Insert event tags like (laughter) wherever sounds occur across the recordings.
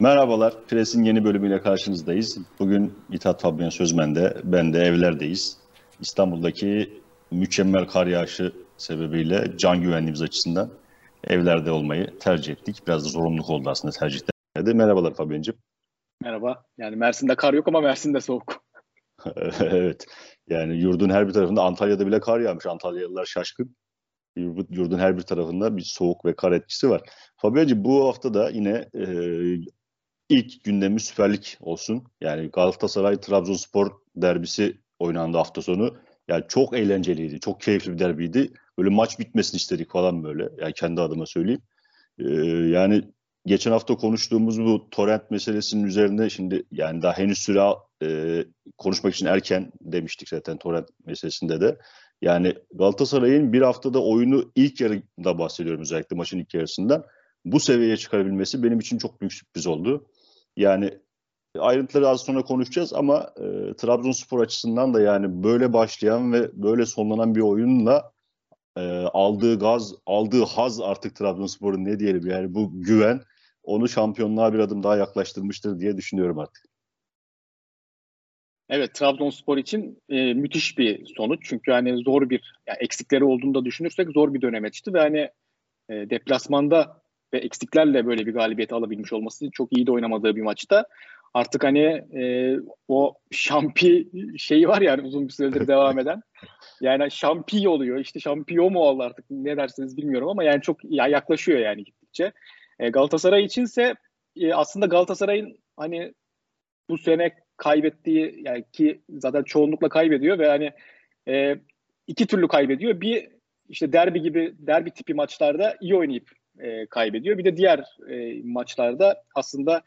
Merhabalar, Pres'in yeni bölümüyle karşınızdayız. Bugün İthat Fabian Sözmen'de, ben de evlerdeyiz. İstanbul'daki mükemmel kar yağışı sebebiyle can güvenliğimiz açısından evlerde olmayı tercih ettik. Biraz da zorunluluk oldu aslında tercihlerde. Merhabalar Fabian'cığım. Merhaba. Yani Mersin'de kar yok ama Mersin'de soğuk. (laughs) evet. Yani yurdun her bir tarafında Antalya'da bile kar yağmış. Antalyalılar şaşkın. Yurdun her bir tarafında bir soğuk ve kar etkisi var. Fabian'cığım bu hafta da yine e, ilk gündemi Süper Lig olsun. Yani Galatasaray Trabzonspor derbisi oynandı hafta sonu. Yani çok eğlenceliydi, çok keyifli bir derbiydi. Böyle maç bitmesini istedik falan böyle. Yani kendi adıma söyleyeyim. Ee, yani geçen hafta konuştuğumuz bu torrent meselesinin üzerinde şimdi yani daha henüz süre e, konuşmak için erken demiştik zaten torrent meselesinde de. Yani Galatasaray'ın bir haftada oyunu ilk yarıda bahsediyorum özellikle maçın ilk yarısından. Bu seviyeye çıkarabilmesi benim için çok büyük sürpriz oldu. Yani ayrıntıları az sonra konuşacağız ama e, Trabzonspor açısından da yani böyle başlayan ve böyle sonlanan bir oyunla e, aldığı gaz, aldığı haz artık Trabzonspor'un ne diyelim yani bu güven onu şampiyonluğa bir adım daha yaklaştırmıştır diye düşünüyorum artık. Evet Trabzonspor için e, müthiş bir sonuç. Çünkü hani zor bir yani eksikleri olduğunu da düşünürsek zor bir dönemeçti ve hani e, deplasmanda ve eksiklerle böyle bir galibiyet alabilmiş olması çok iyi de oynamadığı bir maçta artık hani e, o şampi şeyi var yani uzun bir süredir devam eden. Yani şampi oluyor. işte şampiyon mu oldu artık ne dersiniz bilmiyorum ama yani çok ya yaklaşıyor yani gittikçe. E, Galatasaray içinse e, aslında Galatasaray'ın hani bu sene kaybettiği yani ki zaten çoğunlukla kaybediyor ve hani e, iki türlü kaybediyor. Bir işte derbi gibi derbi tipi maçlarda iyi oynayıp e, kaybediyor. Bir de diğer e, maçlarda aslında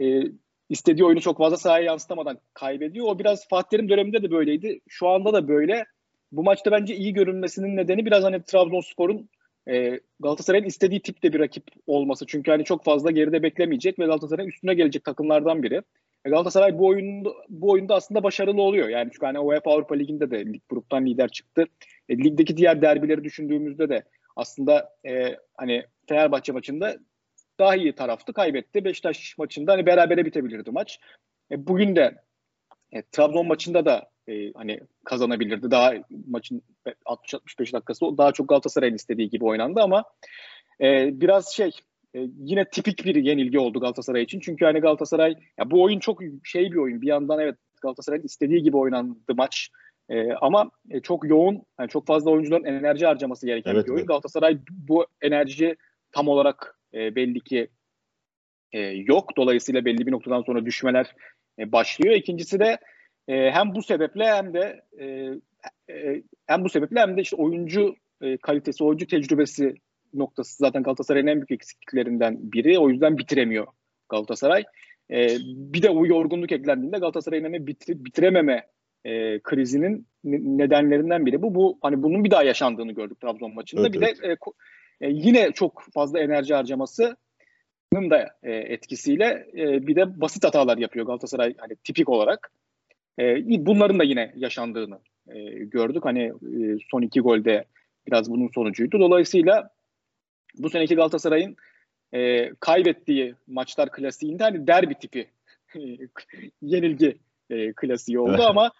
e, istediği oyunu çok fazla sahaya yansıtamadan kaybediyor. O biraz Fatih Terim döneminde de böyleydi. Şu anda da böyle. Bu maçta bence iyi görünmesinin nedeni biraz hani Trabzonspor'un e, Galatasaray'ın istediği tipte bir rakip olması. Çünkü hani çok fazla geride beklemeyecek ve Galatasaray'ın üstüne gelecek takımlardan biri. E, Galatasaray bu oyunda bu oyunda aslında başarılı oluyor. Yani çünkü hani UEFA Avrupa Ligi'nde de lig gruptan lider çıktı. E, ligdeki diğer derbileri düşündüğümüzde de aslında e, hani Fenerbahçe maçında daha iyi taraftı. Kaybetti. Beşiktaş maçında hani berabere bitebilirdi maç. E, bugün de e, Trabzon maçında da e, hani kazanabilirdi. Daha maçın 60-65 dakikası daha çok Galatasaray'ın istediği gibi oynandı ama e, biraz şey e, yine tipik bir yenilgi oldu Galatasaray için. Çünkü hani Galatasaray ya bu oyun çok şey bir oyun. Bir yandan evet Galatasaray'ın istediği gibi oynandı maç. E, ama e, çok yoğun, yani çok fazla oyuncuların enerji harcaması gereken evet, bir oyun. Evet. Galatasaray bu enerji tam olarak e, belli ki e, yok. Dolayısıyla belli bir noktadan sonra düşmeler e, başlıyor. İkincisi de e, hem bu sebeple hem de e, e, hem bu sebeple hem de işte oyuncu e, kalitesi, oyuncu tecrübesi noktası zaten Galatasaray'ın en büyük eksikliklerinden biri. O yüzden bitiremiyor Galatasaray. E, bir de o yorgunluk eklendiğinde Galatasaray'ın hani bitir, bitirememe e, krizinin nedenlerinden biri bu. Bu hani bunun bir daha yaşandığını gördük Trabzon maçında. Evet, bir evet. de e, e, yine çok fazla enerji harcaması da e, etkisiyle e, bir de basit hatalar yapıyor Galatasaray hani tipik olarak. E, bunların da yine yaşandığını e, gördük. Hani e, son iki golde biraz bunun sonucuydu. Dolayısıyla bu seneki Galatasaray'ın e, kaybettiği maçlar klasiğinde hani derbi tipi (laughs) yenilgi e, klasiği oldu ama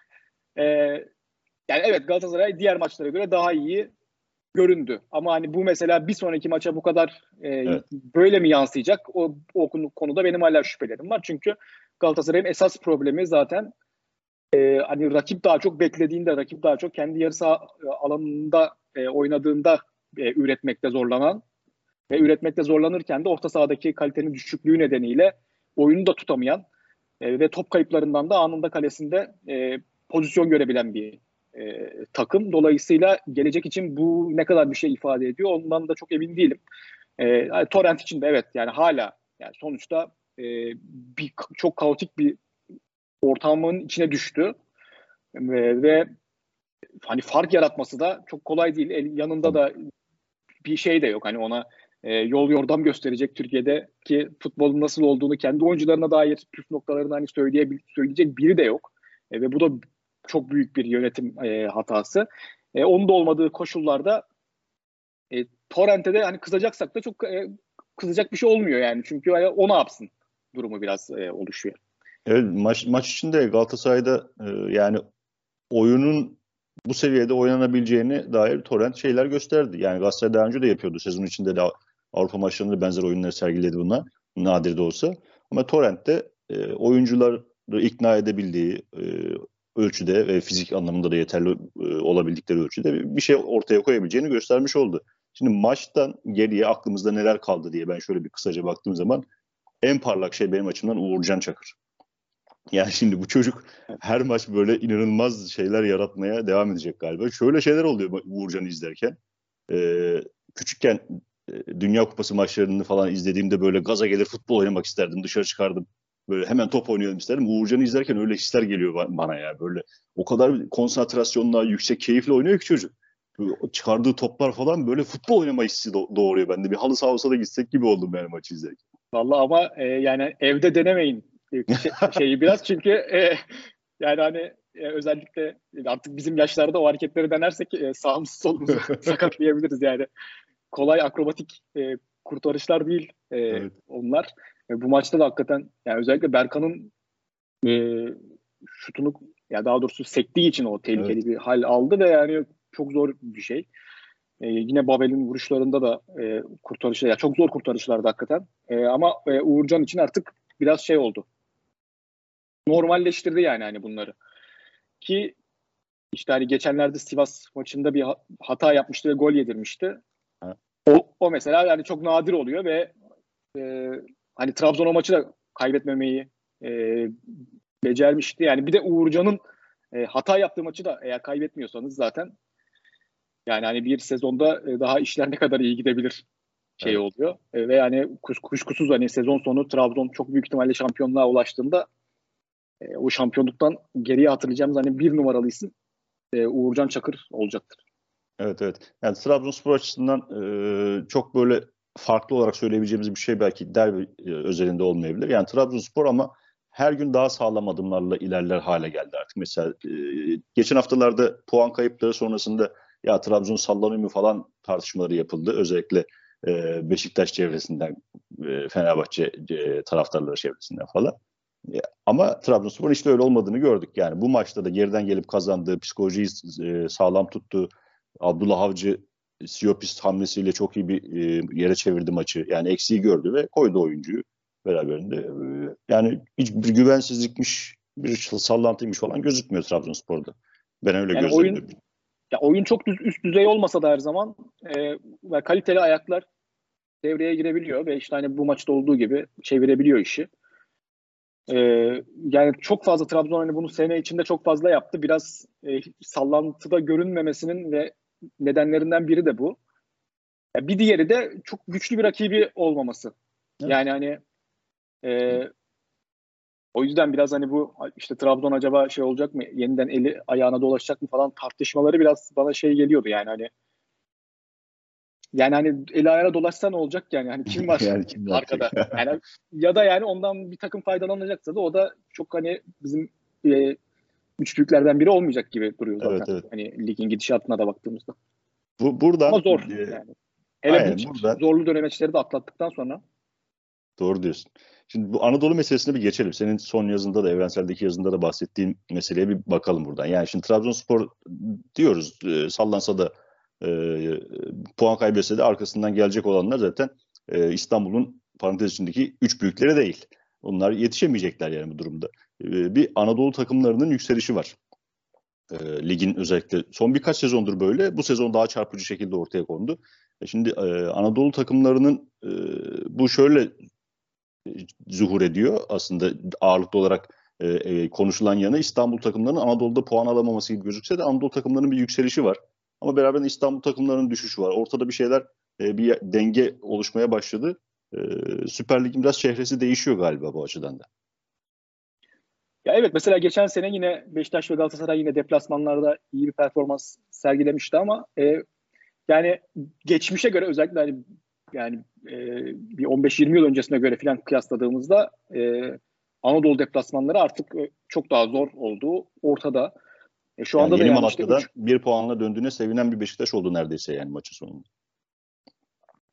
e, yani evet Galatasaray diğer maçlara göre daha iyi göründü. Ama hani bu mesela bir sonraki maça bu kadar e, evet. böyle mi yansıyacak? O, o konuda benim hala şüphelerim var. Çünkü Galatasaray'ın esas problemi zaten e, hani rakip daha çok beklediğinde, rakip daha çok kendi yarı saha e, alanında e, oynadığında e, üretmekte zorlanan ve üretmekte zorlanırken de orta sahadaki kalitenin düşüklüğü nedeniyle oyunu da tutamayan e, ve top kayıplarından da anında kalesinde e, pozisyon görebilen bir e, takım. Dolayısıyla gelecek için bu ne kadar bir şey ifade ediyor ondan da çok emin değilim. E, Torrent için de evet yani hala yani sonuçta e, bir çok kaotik bir ortamın içine düştü ve, ve hani fark yaratması da çok kolay değil. El, yanında da bir şey de yok. Hani ona e, yol yordam gösterecek Türkiye'deki futbolun nasıl olduğunu kendi oyuncularına dair püf noktalarını hani söyleyecek biri de yok. E, ve bu da çok büyük bir yönetim e, hatası. E, onun da olmadığı koşullarda e, Torrent'e de hani kızacaksak da çok e, kızacak bir şey olmuyor yani. Çünkü hani o ne yapsın? durumu biraz e, oluşuyor. Evet maç maç içinde Galatasaray'da e, yani oyunun bu seviyede oynanabileceğini dair Torrent şeyler gösterdi. Yani Galatasaray daha önce de yapıyordu. Sezon içinde de Avrupa maçlarında benzer oyunları sergiledi buna. Nadir de olsa. Ama Torrent de e, oyuncuları ikna edebildiği e, ölçüde ve fizik anlamında da yeterli e, olabildikleri ölçüde bir şey ortaya koyabileceğini göstermiş oldu. Şimdi maçtan geriye aklımızda neler kaldı diye ben şöyle bir kısaca baktığım zaman en parlak şey benim açımdan Uğurcan Çakır. Yani şimdi bu çocuk her maç böyle inanılmaz şeyler yaratmaya devam edecek galiba. Şöyle şeyler oluyor Uğurcan'ı izlerken. Ee, küçükken e, Dünya Kupası maçlarını falan izlediğimde böyle gaza gelir futbol oynamak isterdim. Dışarı çıkardım. Böyle hemen top oynayalım isterdim. Uğurcan'ı izlerken öyle hisler geliyor bana ya. Böyle o kadar konsantrasyonla, yüksek keyifle oynuyor ki çocuk. Böyle çıkardığı toplar falan böyle futbol oynama hissi doğuruyor bende. Bir halı saha olsa da gitsek gibi oldum yani maçı izlerken. Vallahi ama e, yani evde denemeyin şey, (laughs) şeyi biraz çünkü e, yani hani e, özellikle artık bizim yaşlarda o hareketleri denersek e, sağımızı solumuzu (laughs) sakatlayabiliriz yani. Kolay akrobatik e, kurtarışlar değil e, evet. onlar. E, bu maçta da hakikaten yani özellikle Berkan'ın e, şutunu ya daha doğrusu sektiği için o tehlikeli evet. bir hal aldı ve yani çok zor bir şey. E, yine Babel'in vuruşlarında da e, kurtarışlar, ya çok zor kurtarışlardı hakikaten. E, ama e, Uğurcan için artık biraz şey oldu normalleştirdi yani hani bunları. Ki işte hani geçenlerde Sivas maçında bir hata yapmıştı ve gol yedirmişti. O, o mesela yani çok nadir oluyor ve e, hani Trabzon o maçı da kaybetmemeyi e, becermişti. Yani bir de Uğurcan'ın e, hata yaptığı maçı da eğer kaybetmiyorsanız zaten yani hani bir sezonda e, daha işler ne kadar iyi gidebilir şey evet. oluyor. E, ve yani kuş, kuşkusuz hani sezon sonu Trabzon çok büyük ihtimalle şampiyonluğa ulaştığında e, o şampiyonluktan geriye hatırlayacağımız hani bir numaralı isim e, Uğurcan Çakır olacaktır. Evet evet. Yani Trabzonspor açısından e, çok böyle farklı olarak söyleyebileceğimiz bir şey belki derbi e, özelinde olmayabilir. Yani Trabzonspor ama her gün daha sağlam adımlarla ilerler hale geldi artık. Mesela e, geçen haftalarda puan kayıpları sonrasında ya Trabzon sallanıyor mu falan tartışmaları yapıldı. Özellikle e, Beşiktaş çevresinden, e, Fenerbahçe e, taraftarları çevresinden falan. Ama Trabzonspor'un işte öyle olmadığını gördük. Yani bu maçta da geriden gelip kazandığı, psikolojiyi e, sağlam tuttu. Abdullah Avcı Siopis hamlesiyle çok iyi bir e, yere çevirdi maçı. Yani eksiği gördü ve koydu oyuncuyu beraberinde. E, yani hiçbir güvensizlikmiş, bir sallantıymış falan gözükmüyor Trabzonspor'da. Ben öyle yani gözlemliyorum. Oyun, ya oyun çok düz, üst düzey olmasa da her zaman e, kaliteli ayaklar devreye girebiliyor ve işte hani bu maçta olduğu gibi çevirebiliyor işi. Ee, yani çok fazla Trabzon hani bunu sene içinde çok fazla yaptı. Biraz e, sallantıda görünmemesinin ve nedenlerinden biri de bu. Bir diğeri de çok güçlü bir rakibi olmaması. Evet. Yani hani e, o yüzden biraz hani bu işte Trabzon acaba şey olacak mı? Yeniden eli ayağına dolaşacak mı falan tartışmaları biraz bana şey geliyordu yani hani yani hani eli ayağına dolaşsa ne olacak yani? Hani kim var (laughs) yani kim arkada? yani ya da yani ondan bir takım faydalanacaksa da o da çok hani bizim e, üç büyüklerden biri olmayacak gibi duruyor zaten. Evet, evet. Hani ligin gidişatına da baktığımızda. Bu buradan Ama zor e, yani. Hele aynen, bu buradan, zorlu dönemeçleri de atlattıktan sonra. Doğru diyorsun. Şimdi bu Anadolu meselesine bir geçelim. Senin son yazında da Evrensel'deki yazında da bahsettiğin meseleye bir bakalım buradan. Yani şimdi Trabzonspor diyoruz e, sallansa da e, puan kaybetse de arkasından gelecek olanlar zaten e, İstanbul'un parantez içindeki üç büyükleri değil. Onlar yetişemeyecekler yani bu durumda. E, bir Anadolu takımlarının yükselişi var. E, ligin özellikle son birkaç sezondur böyle. Bu sezon daha çarpıcı şekilde ortaya kondu. E, şimdi e, Anadolu takımlarının e, bu şöyle zuhur ediyor aslında ağırlıklı olarak konuşulan yanı İstanbul takımlarının Anadolu'da puan alamaması gibi gözükse de Anadolu takımlarının bir yükselişi var. Ama beraber İstanbul takımlarının düşüşü var. Ortada bir şeyler, bir denge oluşmaya başladı. E, Süper Lig'in biraz çehresi değişiyor galiba bu açıdan da. Ya evet mesela geçen sene yine Beşiktaş ve Galatasaray yine deplasmanlarda iyi bir performans sergilemişti ama e, yani geçmişe göre özellikle hani yani e, bir 15-20 yıl öncesine göre falan kıyasladığımızda e, Anadolu deplasmanları artık e, çok daha zor olduğu ortada. E şu yani anda yeni da yani Malatya'da işte üç... bir puanla döndüğüne sevinen bir Beşiktaş oldu neredeyse yani maçı sonunda.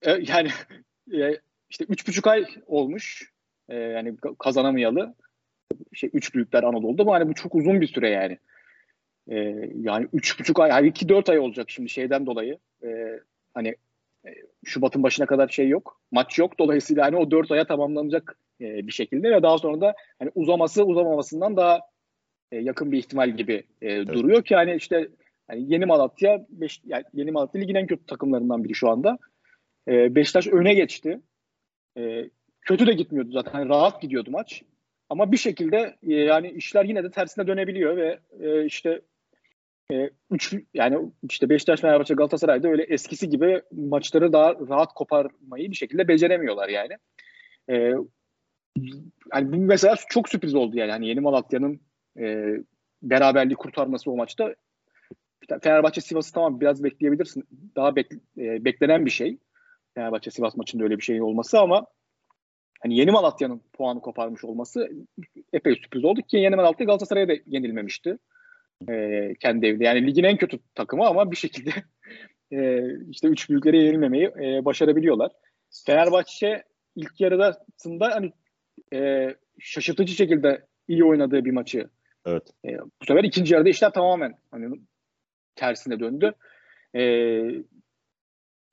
E, yani (laughs) e, işte üç buçuk ay olmuş e, yani kazanamayalı şey üç büyükler Anadolu'da bu hani bu çok uzun bir süre yani. E, yani üç buçuk ay, yani iki dört ay olacak şimdi şeyden dolayı. E, hani e, Şubat'ın başına kadar şey yok. Maç yok. Dolayısıyla hani o dört aya tamamlanacak e, bir şekilde ve daha sonra da hani uzaması uzamamasından daha e, yakın bir ihtimal gibi e, evet. duruyor ki hani işte yani Yeni Malatya beş, yani Yeni Malatya ligin en kötü takımlarından biri şu anda. E, Beşiktaş öne geçti. E, kötü de gitmiyordu zaten. Yani rahat gidiyordu maç. Ama bir şekilde e, yani işler yine de tersine dönebiliyor ve e, işte e, üç yani işte Beşiktaş, Fenerbahçe, Galatasaray'da öyle eskisi gibi maçları daha rahat koparmayı bir şekilde beceremiyorlar yani. E, yani bu mesela çok sürpriz oldu yani. Hani Yeni Malatya'nın e, beraberliği kurtarması o maçta. Fenerbahçe Sivas'ı tamam biraz bekleyebilirsin. Daha bek, e, beklenen bir şey. Fenerbahçe Sivas maçında öyle bir şey olması ama hani Yeni Malatya'nın puanı koparmış olması epey sürpriz oldu ki Yeni Malatya Galatasaray'a da yenilmemişti. E, kendi evinde. Yani ligin en kötü takımı ama bir şekilde (laughs) e, işte üç büyüklere yenilmemeyi e, başarabiliyorlar. Fenerbahçe ilk yarıdasında hani e, şaşırtıcı şekilde iyi oynadığı bir maçı. Evet. E, bu sefer ikinci yarıda işler tamamen hani tersine döndü. E,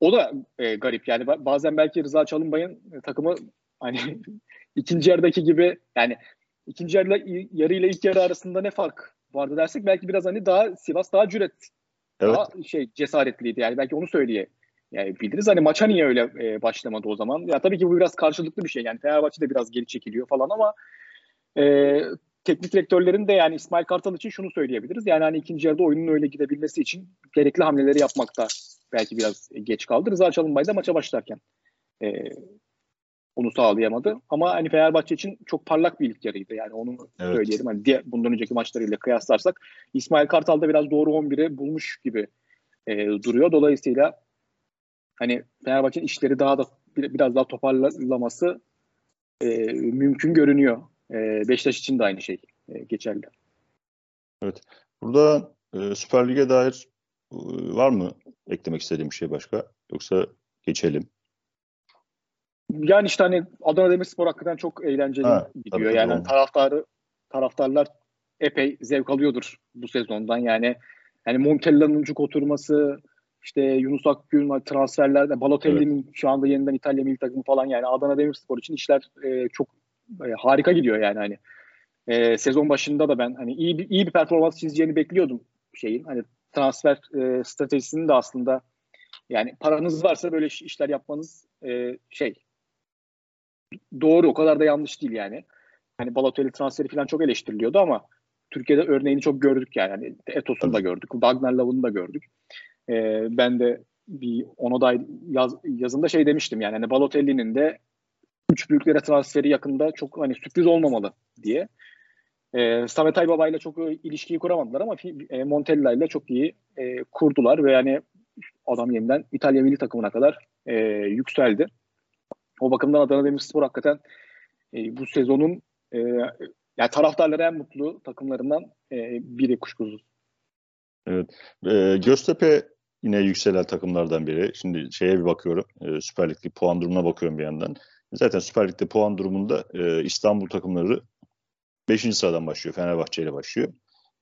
o da e, garip yani bazen belki Rıza Çalınbay'ın takımı hani (laughs) ikinci yarıdaki gibi yani ikinci yarı, yarı ile ilk yarı arasında ne fark vardı dersek belki biraz hani daha Sivas daha cüret evet. daha şey cesaretliydi yani belki onu söyleye yani biliriz. Hani maça niye öyle e, başlamadı o zaman? Ya tabii ki bu biraz karşılıklı bir şey. Yani Fenerbahçe de biraz geri çekiliyor falan ama e, teknik direktörlerin de yani İsmail Kartal için şunu söyleyebiliriz. Yani hani ikinci yarıda oyunun öyle gidebilmesi için gerekli hamleleri yapmakta belki biraz geç kaldı. Rıza Çalınbay da maça başlarken e, onu sağlayamadı. Ama hani Fenerbahçe için çok parlak bir ilk yarıydı. Yani onu evet. söyleyelim. Hani diğer, bundan önceki maçlarıyla kıyaslarsak İsmail Kartal da biraz doğru 11'i bulmuş gibi e, duruyor. Dolayısıyla hani Fenerbahçe'nin işleri daha da biraz daha toparlaması e, mümkün görünüyor. E, Beşiktaş için de aynı şey e, geçerli. Evet. Burada e, Süper Lig'e dair e, var mı eklemek istediğim bir şey başka? Yoksa geçelim. Yani işte hani Adana Demirspor hakikaten çok eğlenceli ha, gidiyor. Tabii, yani tabii. taraftarı taraftarlar epey zevk alıyordur bu sezondan. Yani yani Montella'nın ucuk oturması, işte Yunus Akgün transferlerde Balotelli'nin evet. şu anda yeniden İtalya milli takımı falan yani Adana Demirspor için işler e, çok e, harika gidiyor yani hani. E, sezon başında da ben hani iyi bir iyi bir performans çizeceğini bekliyordum şeyin. Hani transfer e, stratejisinin de aslında yani paranız varsa böyle işler yapmanız e, şey doğru o kadar da yanlış değil yani. Hani Balotelli transferi falan çok eleştiriliyordu ama Türkiye'de örneğini çok gördük yani. yani Etos'unu da gördük. Wagner Love'unu da gördük. E, ben de bir ona da yaz, yazında şey demiştim yani hani Balotelli'nin de üç büyüklere transferi yakında çok hani sürpriz olmamalı diye. E, Samet Aybaba ile çok ilişkiyi kuramadılar ama e, Montella ile çok iyi e, kurdular ve yani adam yeniden İtalya milli takımına kadar e, yükseldi. O bakımdan Adana Demirspor hakikaten e, bu sezonun e, yani taraftarları en mutlu takımlarından e, biri kuşkusuz. Evet. E, Göztepe yine yükselen takımlardan biri. Şimdi şeye bir bakıyorum. E, Süper Lig'de puan durumuna bakıyorum bir yandan. Zaten Süper Lig'de puan durumunda e, İstanbul takımları 5. sıradan başlıyor. Fenerbahçe ile başlıyor.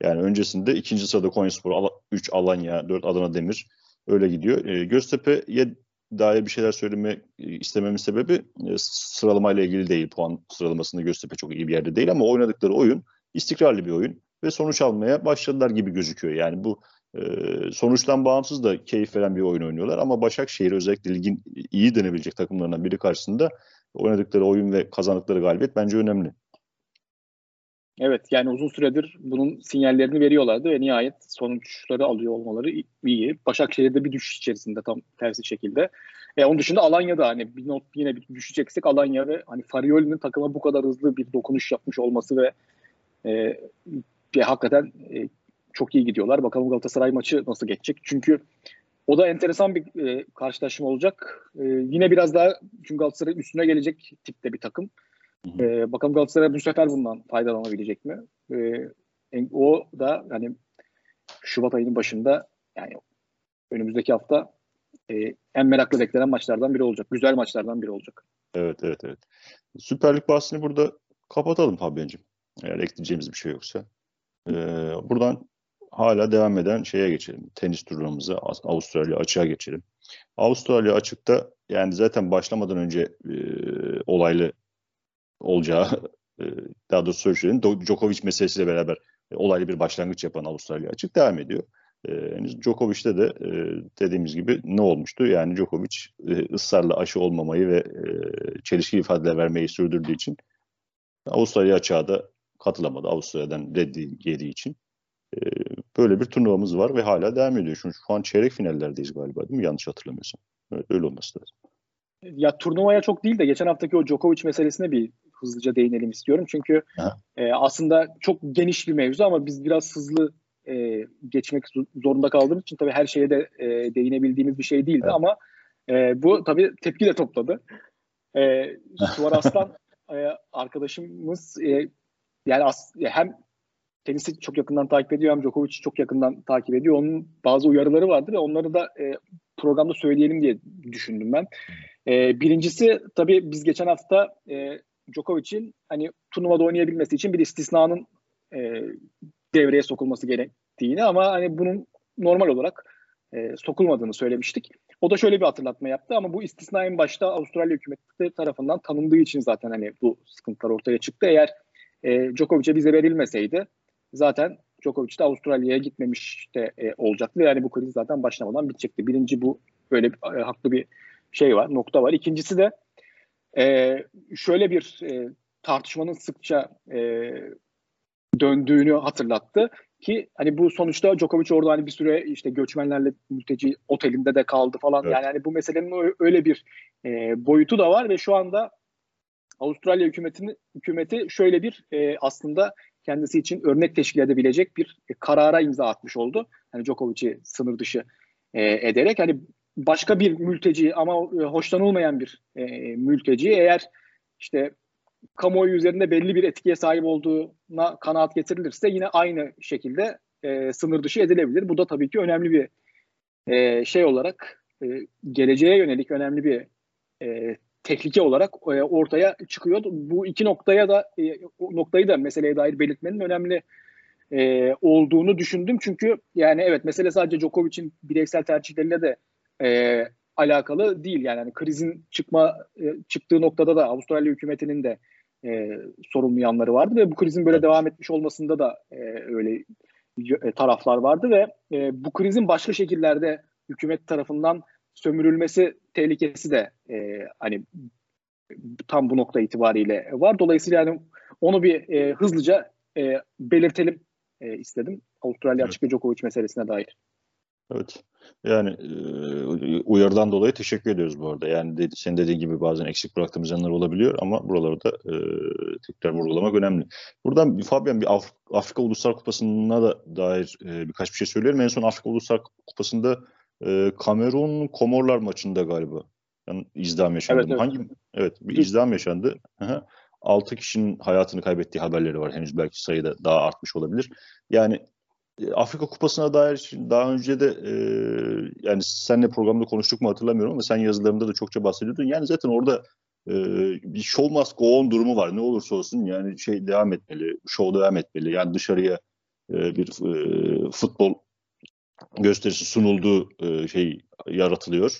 Yani öncesinde 2. sırada Konyaspor, 3 Alanya, 4 Adana Demir öyle gidiyor. E, Göztepe'ye dair bir şeyler söyleme istememin sebebi e, sıralamayla ilgili değil. Puan sıralamasında Göztepe çok iyi bir yerde değil ama oynadıkları oyun istikrarlı bir oyun ve sonuç almaya başladılar gibi gözüküyor. Yani bu e, sonuçtan bağımsız da keyif veren bir oyun oynuyorlar ama Başakşehir özellikle ligin iyi denebilecek takımlarından biri karşısında oynadıkları oyun ve kazandıkları galibiyet bence önemli. Evet yani uzun süredir bunun sinyallerini veriyorlardı ve nihayet sonuçları alıyor olmaları iyi. Başakşehir'de bir düşüş içerisinde tam tersi şekilde. E, onun dışında Alanya'da hani bir not yine bir düşeceksek Alanya ve hani Farioli'nin takıma bu kadar hızlı bir dokunuş yapmış olması ve e, ve hakikaten e, çok iyi gidiyorlar. Bakalım Galatasaray maçı nasıl geçecek. Çünkü o da enteresan bir e, karşılaşma olacak. E, yine biraz daha çünkü Galatasaray üstüne gelecek tipte bir takım. E, bakalım Galatasaray bu sefer bundan faydalanabilecek mi? E, o da hani Şubat ayının başında yani önümüzdeki hafta e, en meraklı beklenen maçlardan biri olacak. Güzel maçlardan biri olacak. Evet evet evet. Süper Lig bahsini burada kapatalım Fabian'cığım. Eğer ekleyeceğimiz bir şey yoksa. Ee, buradan hala devam eden şeye geçelim. Tenis turnuvamıza Avustralya açığa geçelim. Avustralya açıkta yani zaten başlamadan önce e, olaylı olacağı (laughs) e, daha doğrusu söyleyeyim Djokovic meselesiyle beraber e, olaylı bir başlangıç yapan Avustralya açık devam ediyor. E, Djokovic'te de dediğimiz gibi ne olmuştu? Yani Djokovic e, ısrarla aşı olmamayı ve e, çelişkili ifadeler vermeyi sürdürdüğü için Avustralya açığa da katılamadı. Avustralya'dan reddi yediği için. Böyle bir turnuvamız var ve hala devam ediyor. Şu, şu an çeyrek finallerdeyiz galiba değil mi? Yanlış hatırlamıyorsam. Evet, öyle olması lazım. Ya turnuvaya çok değil de geçen haftaki o Djokovic meselesine bir hızlıca değinelim istiyorum. Çünkü e, aslında çok geniş bir mevzu ama biz biraz hızlı e, geçmek zorunda kaldığımız için tabii her şeye de e, değinebildiğimiz bir şey değildi evet. ama e, bu tabii tepki de topladı. E, Suvar Aslan e, arkadaşımız e, yani as, hem tenisi çok yakından takip ediyor hem Djokovic'i çok yakından takip ediyor. Onun bazı uyarıları vardı ve onları da e, programda söyleyelim diye düşündüm ben. E, birincisi tabii biz geçen hafta e, Djokovic'in hani turnuvada oynayabilmesi için bir istisnanın e, devreye sokulması gerektiğini ama hani bunun normal olarak e, sokulmadığını söylemiştik. O da şöyle bir hatırlatma yaptı ama bu istisna en başta Avustralya hükümeti tarafından tanındığı için zaten hani bu sıkıntılar ortaya çıktı. Eğer e, Djokovic'e vize verilmeseydi zaten Djokovic de Avustralya'ya gitmemiş de e, olacaktı. Yani bu kriz zaten başlamadan bitecekti. Birinci bu böyle bir, e, haklı bir şey var, nokta var. İkincisi de e, şöyle bir e, tartışmanın sıkça e, döndüğünü hatırlattı ki hani bu sonuçta Djokovic orada hani bir süre işte göçmenlerle mülteci otelinde de kaldı falan. Evet. Yani hani bu meselenin öyle bir e, boyutu da var ve şu anda Avustralya hükümetinin hükümeti şöyle bir e, aslında kendisi için örnek teşkil edebilecek bir e, karara imza atmış oldu. Hani Djokovic'i sınır dışı e, ederek hani başka bir mülteci ama e, hoşlanılmayan bir e, mülteci eğer işte kamuoyu üzerinde belli bir etkiye sahip olduğuna kanaat getirilirse yine aynı şekilde e, sınır dışı edilebilir. Bu da tabii ki önemli bir e, şey olarak e, geleceğe yönelik önemli bir e, tehlike olarak e, ortaya çıkıyor. Bu iki noktaya da e, noktayı da meseleye dair belirtmenin önemli e, olduğunu düşündüm. Çünkü yani evet mesele sadece Djokovic'in bireysel tercihleriyle de e, alakalı değil. Yani hani krizin çıkma e, çıktığı noktada da Avustralya hükümetinin de e, sorumlu yanları vardı ve bu krizin böyle devam etmiş olmasında da e, öyle e, taraflar vardı ve e, bu krizin başka şekillerde hükümet tarafından sömürülmesi tehlikesi de e, hani tam bu nokta itibariyle var. Dolayısıyla yani onu bir e, hızlıca e, belirtelim e, istedim. Avustralya evet. açık ve Djokovic meselesine dair. Evet. Yani e, uyarıdan dolayı teşekkür ediyoruz bu arada. Yani dedi, senin dediğin gibi bazen eksik bıraktığımız yanlar olabiliyor ama buraları da e, tekrar vurgulamak önemli. Buradan Fabian bir Af Afrika Uluslar Kupası'na da dair e, birkaç bir şey söyleyelim. En son Afrika Uluslar Kupası'nda e, Kamerun Komorlar maçında galiba yani izdiham yaşandı. Evet, evet. Hangi evet bir izdiham yaşandı. Hı 6 kişinin hayatını kaybettiği haberleri var. Henüz belki sayıda daha artmış olabilir. Yani Afrika Kupası'na dair daha önce de e, yani senle programda konuştuk mu hatırlamıyorum ama sen yazılarında da çokça bahsediyordun. Yani zaten orada e, bir show must go on durumu var. Ne olursa olsun yani şey devam etmeli, show devam etmeli. Yani dışarıya e, bir e, futbol gösterisi sunulduğu e, şey yaratılıyor.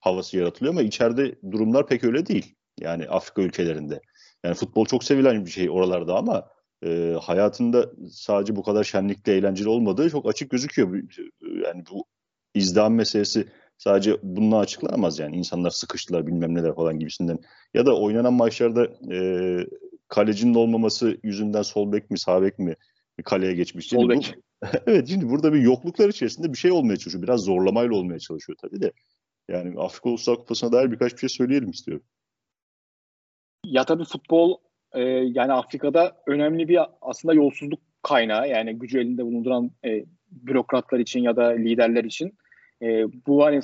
Havası yaratılıyor ama içeride durumlar pek öyle değil. Yani Afrika ülkelerinde. Yani futbol çok sevilen bir şey oralarda ama e, hayatında sadece bu kadar şenlikli, eğlenceli olmadığı çok açık gözüküyor. Yani bu izdiham meselesi sadece bununla açıklanamaz yani. insanlar sıkıştılar bilmem neler falan gibisinden. Ya da oynanan maçlarda e, kalecinin olmaması yüzünden sol bek mi sağ bek mi kaleye geçmiş. Sol bek. (laughs) evet şimdi burada bir yokluklar içerisinde bir şey olmaya çalışıyor. Biraz zorlamayla olmaya çalışıyor tabii de. Yani Afrika Uluslar Kupası'na dair birkaç bir şey söyleyelim istiyorum. Ya tabii futbol e, yani Afrika'da önemli bir aslında yolsuzluk kaynağı. Yani gücü elinde bulunduran e, bürokratlar için ya da liderler için. E, bu hani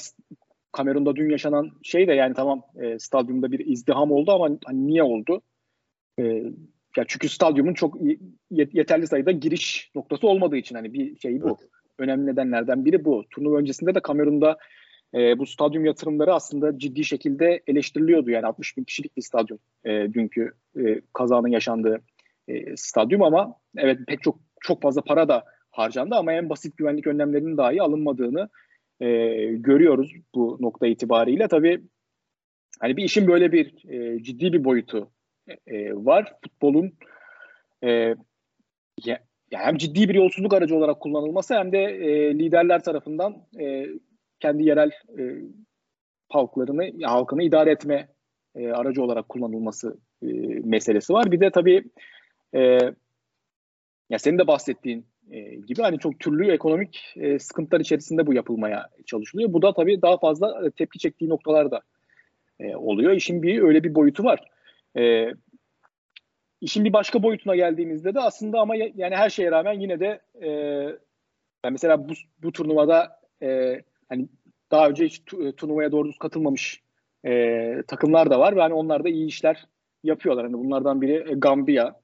Kamerun'da dün yaşanan şey de yani tamam e, stadyumda bir izdiham oldu ama hani niye oldu? E, ya çünkü stadyumun çok yeterli sayıda giriş noktası olmadığı için hani bir şey bu. Evet. Önemli nedenlerden biri bu. Turnuva öncesinde de Kamerun'da e, bu stadyum yatırımları aslında ciddi şekilde eleştiriliyordu. Yani 60 bin kişilik bir stadyum e, dünkü e, kazanın yaşandığı e, stadyum ama evet pek çok çok fazla para da harcandı ama en basit güvenlik önlemlerinin dahi alınmadığını e, görüyoruz bu nokta itibariyle. Tabii hani bir işin böyle bir e, ciddi bir boyutu e, var. Futbolun e, ya, hem ciddi bir yolsuzluk aracı olarak kullanılması hem de e, liderler tarafından e, kendi yerel e, halklarını, halkını idare etme e, aracı olarak kullanılması e, meselesi var. Bir de tabii e, ya senin de bahsettiğin e, gibi hani çok türlü ekonomik e, sıkıntılar içerisinde bu yapılmaya çalışılıyor. Bu da tabii daha fazla e, tepki çektiği noktalar da e, oluyor. İşin bir öyle bir boyutu var. E, işin bir başka boyutuna geldiğimizde de aslında ama yani her şeye rağmen yine de e, yani mesela bu, bu turnuvada e, hani daha önce hiç turnuvaya doğru düz katılmamış e, takımlar da var ve hani onlar da iyi işler yapıyorlar. Hani bunlardan biri Gambia.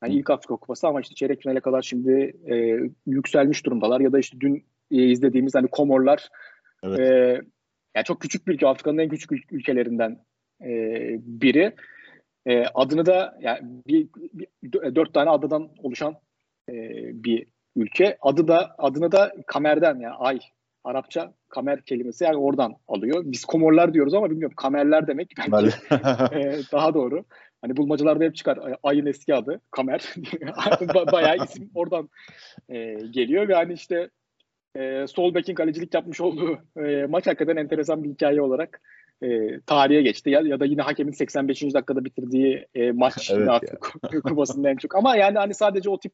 Hani ilk Afrika Kupası ama işte çeyrek finale kadar şimdi e, yükselmiş durumdalar ya da işte dün e, izlediğimiz hani Komorlar evet. e, yani çok küçük bir ülke Afrika'nın en küçük ül- ülkelerinden e, biri. E, adını da yani bir, bir, dört tane adadan oluşan e, bir ülke. Adı da adını da Kamer'den yani ay Arapça kamer kelimesi yani oradan alıyor. Biz komorlar diyoruz ama bilmiyorum kamerler demek bence (laughs) e, daha doğru. Hani bulmacalarda hep çıkar ayın eski adı kamer. (laughs) Bayağı isim oradan e, geliyor ve hani işte e, sol bekin kalecilik yapmış olduğu e, maç hakikaten enteresan bir hikaye olarak e, tarihe geçti. Ya, ya da yine hakemin 85. dakikada bitirdiği e, maç evet (laughs) kupasında en çok. Ama yani hani sadece o tip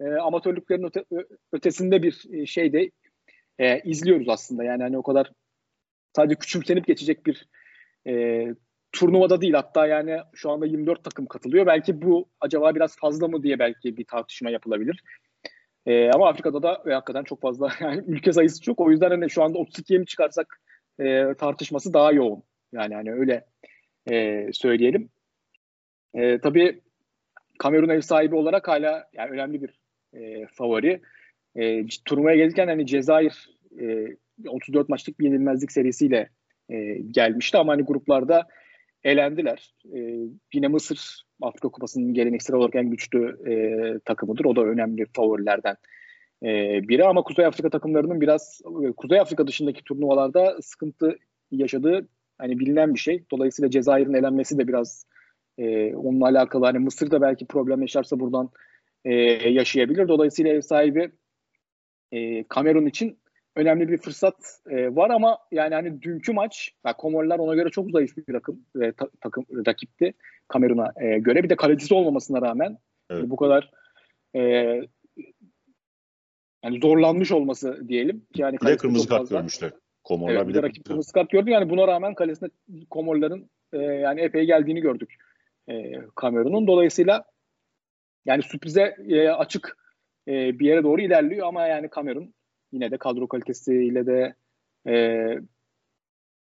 e, amatörlüklerin öte, ötesinde bir e, şey de e, izliyoruz aslında. Yani hani o kadar sadece küçümsenip geçecek bir e, turnuvada değil. Hatta yani şu anda 24 takım katılıyor. Belki bu acaba biraz fazla mı diye belki bir tartışma yapılabilir. E, ama Afrika'da da e, hakikaten çok fazla (laughs) yani ülke sayısı çok. O yüzden hani şu anda 32'ye mi çıkarsak e, tartışması daha yoğun. Yani hani öyle e, söyleyelim. E, tabii Kamerun ev sahibi olarak hala yani önemli bir e, favori. E, turnuvaya gelirken hani Cezayir e, 34 maçlık bir yenilmezlik serisiyle e, gelmişti ama hani gruplarda elendiler. E, yine Mısır Afrika Kupası'nın geleneksel olarak en güçlü e, takımıdır. O da önemli favorilerden e, biri ama Kuzey Afrika takımlarının biraz Kuzey Afrika dışındaki turnuvalarda sıkıntı yaşadığı hani bilinen bir şey. Dolayısıyla Cezayir'in elenmesi de biraz e, onunla alakalı. Hani Mısır da belki problem yaşarsa buradan e, yaşayabilir. Dolayısıyla ev sahibi e, Kamerun için önemli bir fırsat e, var ama yani hani dünkü maç yani Komorlar ona göre çok zayıf bir takım e, ta, takım rakipti Kamerun'a e, göre bir de kalecisi olmamasına rağmen evet. bu kadar e, yani zorlanmış olması diyelim yani bir de kırmızı kart görmüşler. Komorlar evet, bir de rakip kırmızı kart gördü yani buna rağmen kalesine Komorların e, yani epey geldiğini gördük e, Kamerun'un dolayısıyla yani sürprize e, açık e, bir yere doğru ilerliyor ama yani Kamerun yine de kadro kalitesiyle de e,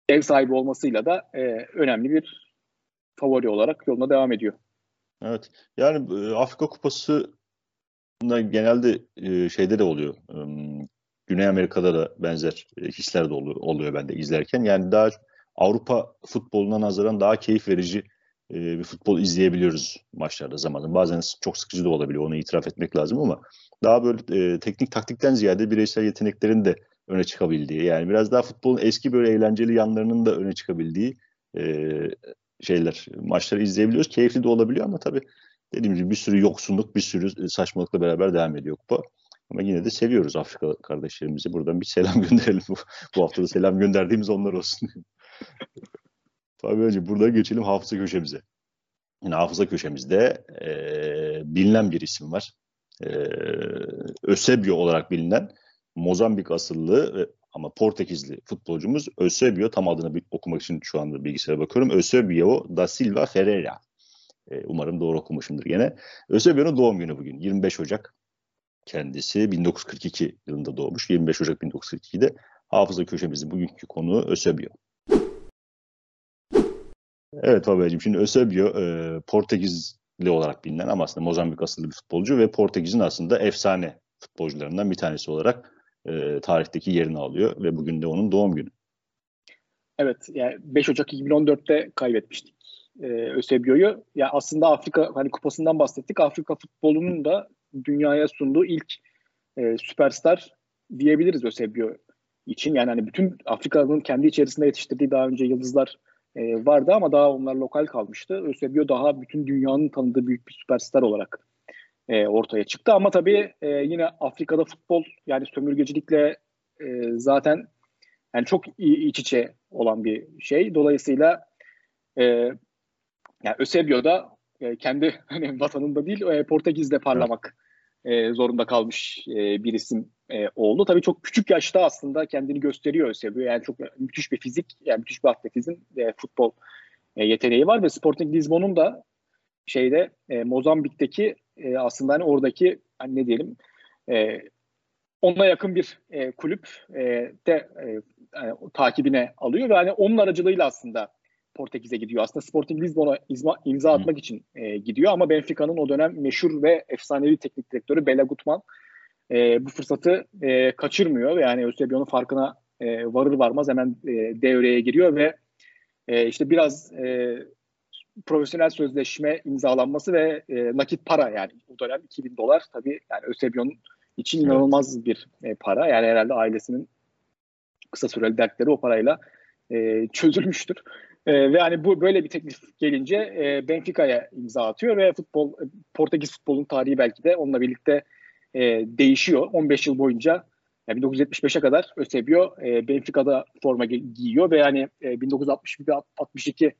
ev sahibi olmasıyla da e, önemli bir favori olarak yoluna devam ediyor. Evet. Yani e, Afrika Kupası genelde e, şeyde de oluyor. E, Güney Amerika'da da benzer e, hisler de oluyor, oluyor bende izlerken. Yani daha Avrupa futboluna nazaran daha keyif verici e, bir futbol izleyebiliyoruz maçlarda zamanında. Bazen çok sıkıcı da olabiliyor. Onu itiraf etmek lazım ama daha böyle e, teknik taktikten ziyade bireysel yeteneklerin de öne çıkabildiği yani biraz daha futbolun eski böyle eğlenceli yanlarının da öne çıkabildiği e, şeyler maçları izleyebiliyoruz. Keyifli de olabiliyor ama tabii dediğim gibi bir sürü yoksunluk, bir sürü saçmalıkla beraber devam ediyor kupa. Ama yine de seviyoruz Afrika kardeşlerimizi. Buradan bir selam (laughs) gönderelim. Bu hafta da selam gönderdiğimiz onlar olsun. Önce burada geçelim hafıza köşemize. Yine hafıza köşemizde e, bilinen bir isim var e, Ösebio olarak bilinen Mozambik asıllı ama Portekizli futbolcumuz Ösebio tam adını okumak için şu anda bilgisayara bakıyorum. Ösebio da Silva Ferreira. E, umarım doğru okumuşumdur gene. Ösebio'nun doğum günü bugün 25 Ocak. Kendisi 1942 yılında doğmuş. 25 Ocak 1942'de hafıza köşemizin bugünkü konuğu Ösebio. Evet Fabio'cum şimdi Ösebio e, Portekiz olarak bilinen ama aslında Mozambik asıllı bir futbolcu ve Portekiz'in aslında efsane futbolcularından bir tanesi olarak e, tarihteki yerini alıyor ve bugün de onun doğum günü. Evet, yani 5 Ocak 2014'te kaybetmiştik e, Eusebio'yu. Ya aslında Afrika hani kupasından bahsettik. Afrika futbolunun da dünyaya sunduğu ilk e, süperstar diyebiliriz Eusebio için. Yani hani bütün Afrika'nın kendi içerisinde yetiştirdiği daha önce yıldızlar e, vardı ama daha onlar lokal kalmıştı. Eusebio daha bütün dünyanın tanıdığı büyük bir süperstar olarak e, ortaya çıktı. Ama tabii e, yine Afrika'da futbol yani sömürgecilikle zaten yani çok iç içe olan bir şey. Dolayısıyla e, yani Eusebio da kendi (laughs) hani vatanında değil Portekiz'de parlamak zorunda kalmış bir isim e, oldu. Tabii çok küçük yaşta aslında kendini gösteriyor Eusebio. Yani çok müthiş bir fizik, yani müthiş bir atletizm, e, futbol e, yeteneği var ve Sporting Lisbon'un da şeyde e, Mozambik'teki e, aslında hani oradaki hani ne diyelim e, ona yakın bir e, kulüp e, de e, yani, takibine alıyor ve hani onun aracılığıyla aslında Portekiz'e gidiyor. Aslında Sporting Lisbon'a imza, imza atmak için e, gidiyor ama Benfica'nın o dönem meşhur ve efsanevi teknik direktörü Bela Gutman e, bu fırsatı e, kaçırmıyor yani Eusebio'nun farkına e, varır varmaz hemen e, devreye giriyor ve e, işte biraz e, profesyonel sözleşme imzalanması ve e, nakit para yani o dönem 2000 dolar tabii yani Eusebio'nun için inanılmaz evet. bir e, para. Yani herhalde ailesinin kısa süreli dertleri o parayla e, çözülmüştür. E, ve hani bu böyle bir teklif gelince e, Benfica'ya imza atıyor ve futbol Portekiz futbolun tarihi belki de onunla birlikte e, değişiyor. 15 yıl boyunca yani 1975'e kadar Eusebio e, Benfica'da forma giyiyor ve yani e, 1961-62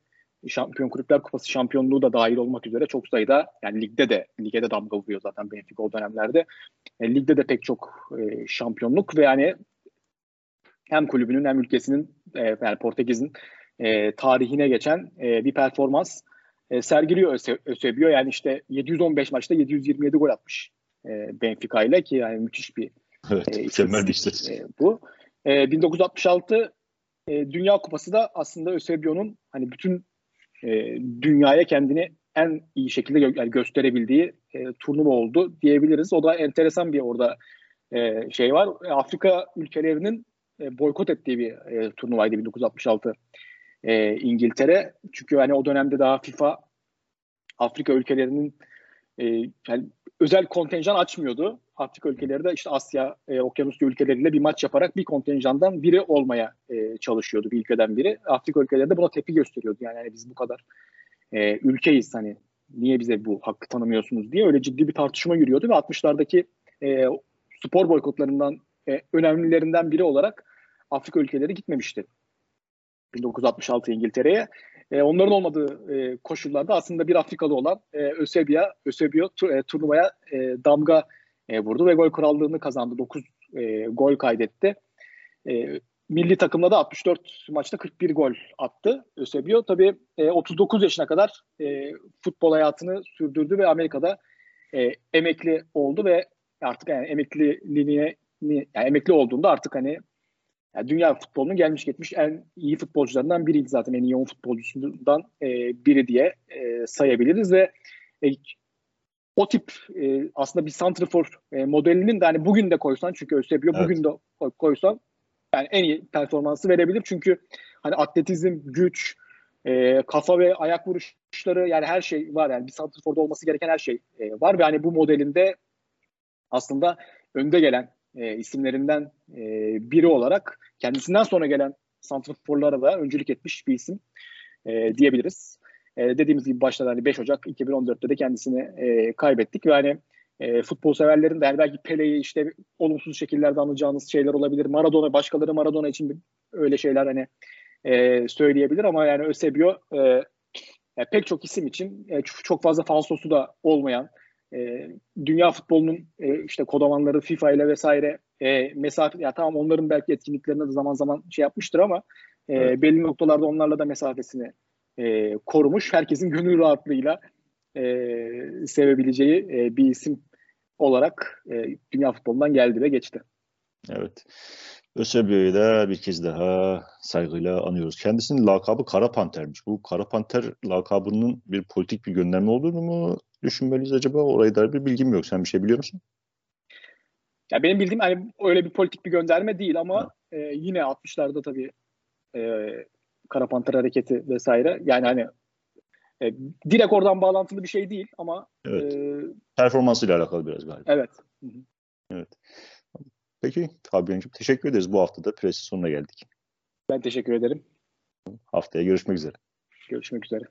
Şampiyon Kulüpler Kupası şampiyonluğu da dahil olmak üzere çok sayıda yani ligde de ligde de damga vuruyor zaten Benfica o dönemlerde. E, ligde de pek çok e, şampiyonluk ve yani hem kulübünün hem ülkesinin e, yani Portekiz'in e, tarihine geçen e, bir performans e, sergiliyor Eusebio. Yani işte 715 maçta 727 gol atmış e, Benfica ile ki yani müthiş bir evet, e, mükemmel bir e, bu. E, 1966 e, Dünya Kupası da aslında Eusebio'nun hani bütün e, dünyaya kendini en iyi şekilde gö- yani gösterebildiği e, turnuva oldu diyebiliriz. O da enteresan bir orada e, şey var. Afrika ülkelerinin e, boykot ettiği bir e, turnuvaydı 1966 e, İngiltere. Çünkü hani o dönemde daha FIFA Afrika ülkelerinin e, yani özel kontenjan açmıyordu. Afrika ülkeleri de işte Asya, e, Okyanusya ülkeleriyle bir maç yaparak bir kontenjandan biri olmaya e, çalışıyordu bir ülkeden biri. Afrika ülkeleri de buna tepki gösteriyordu. Yani, yani biz bu kadar e, ülkeyiz hani niye bize bu hakkı tanımıyorsunuz diye öyle ciddi bir tartışma yürüyordu ve 60'lardaki e, spor boykotlarından e, önemlilerinden biri olarak Afrika ülkeleri gitmemişti. 1966 İngiltere'ye. E, onların olmadığı e, koşullarda aslında bir Afrikalı olan e, Ösebia, Ösebio tu, e, turnuvaya e, damga e, vurdu ve gol krallığını kazandı. 9 e, gol kaydetti. E, milli takımda da 64 maçta 41 gol attı Ösebio. Tabii e, 39 yaşına kadar e, futbol hayatını sürdürdü ve Amerika'da e, emekli oldu ve artık yani emekliliğine yani emekli olduğunda artık hani yani dünya futbolunun gelmiş geçmiş en iyi futbolcularından biriydi zaten. En iyi yoğun futbolcusundan e, biri diye e, sayabiliriz ve e, o tip e, aslında bir santrafor e, modelinin de hani bugün de koysan çünkü Eusebio evet. bugün de koysan yani en iyi performansı verebilir. Çünkü hani atletizm, güç, e, kafa ve ayak vuruşları yani her şey var. Yani bir santraforda olması gereken her şey e, var ve hani bu modelinde aslında önde gelen e, isimlerinden e, biri olarak kendisinden sonra gelen santraforlara da öncülük etmiş bir isim e, diyebiliriz. E, dediğimiz gibi başta hani 5 Ocak 2014'te de kendisini e, kaybettik ve hani e, futbol severlerin de yani belki Pele'yi işte olumsuz şekillerde anlayacağınız şeyler olabilir. Maradona, başkaları Maradona için öyle şeyler hani e, söyleyebilir ama yani Eusebio e, yani pek çok isim için e, çok fazla falsosu da olmayan e, dünya futbolunun e, işte kodamanları FIFA ile vesaire e, mesafe ya tamam onların belki etkinliklerinde de zaman zaman şey yapmıştır ama e, evet. belli noktalarda onlarla da mesafesini e, korumuş. Herkesin gönül rahatlığıyla e, sevebileceği e, bir isim olarak e, dünya futbolundan geldi ve geçti. Evet. Ösebio'yu da bir kez daha saygıyla anıyoruz. Kendisinin lakabı Kara Panter'miş. Bu Kara Panter lakabının bir politik bir gönderme olduğunu mu düşünmeliyiz acaba? Orayı da bir bilgim yok. Sen bir şey biliyor musun? Ya benim bildiğim hani öyle bir politik bir gönderme değil ama e, yine 60'larda tabii e, Kara Panter hareketi vesaire. Yani hani e, direkt oradan bağlantılı bir şey değil ama Evet. e, Performansıyla alakalı biraz galiba. evet. Peki Fabian'cığım teşekkür ederiz. Bu hafta da Pres'in sonuna geldik. Ben teşekkür ederim. Haftaya görüşmek üzere. Görüşmek üzere.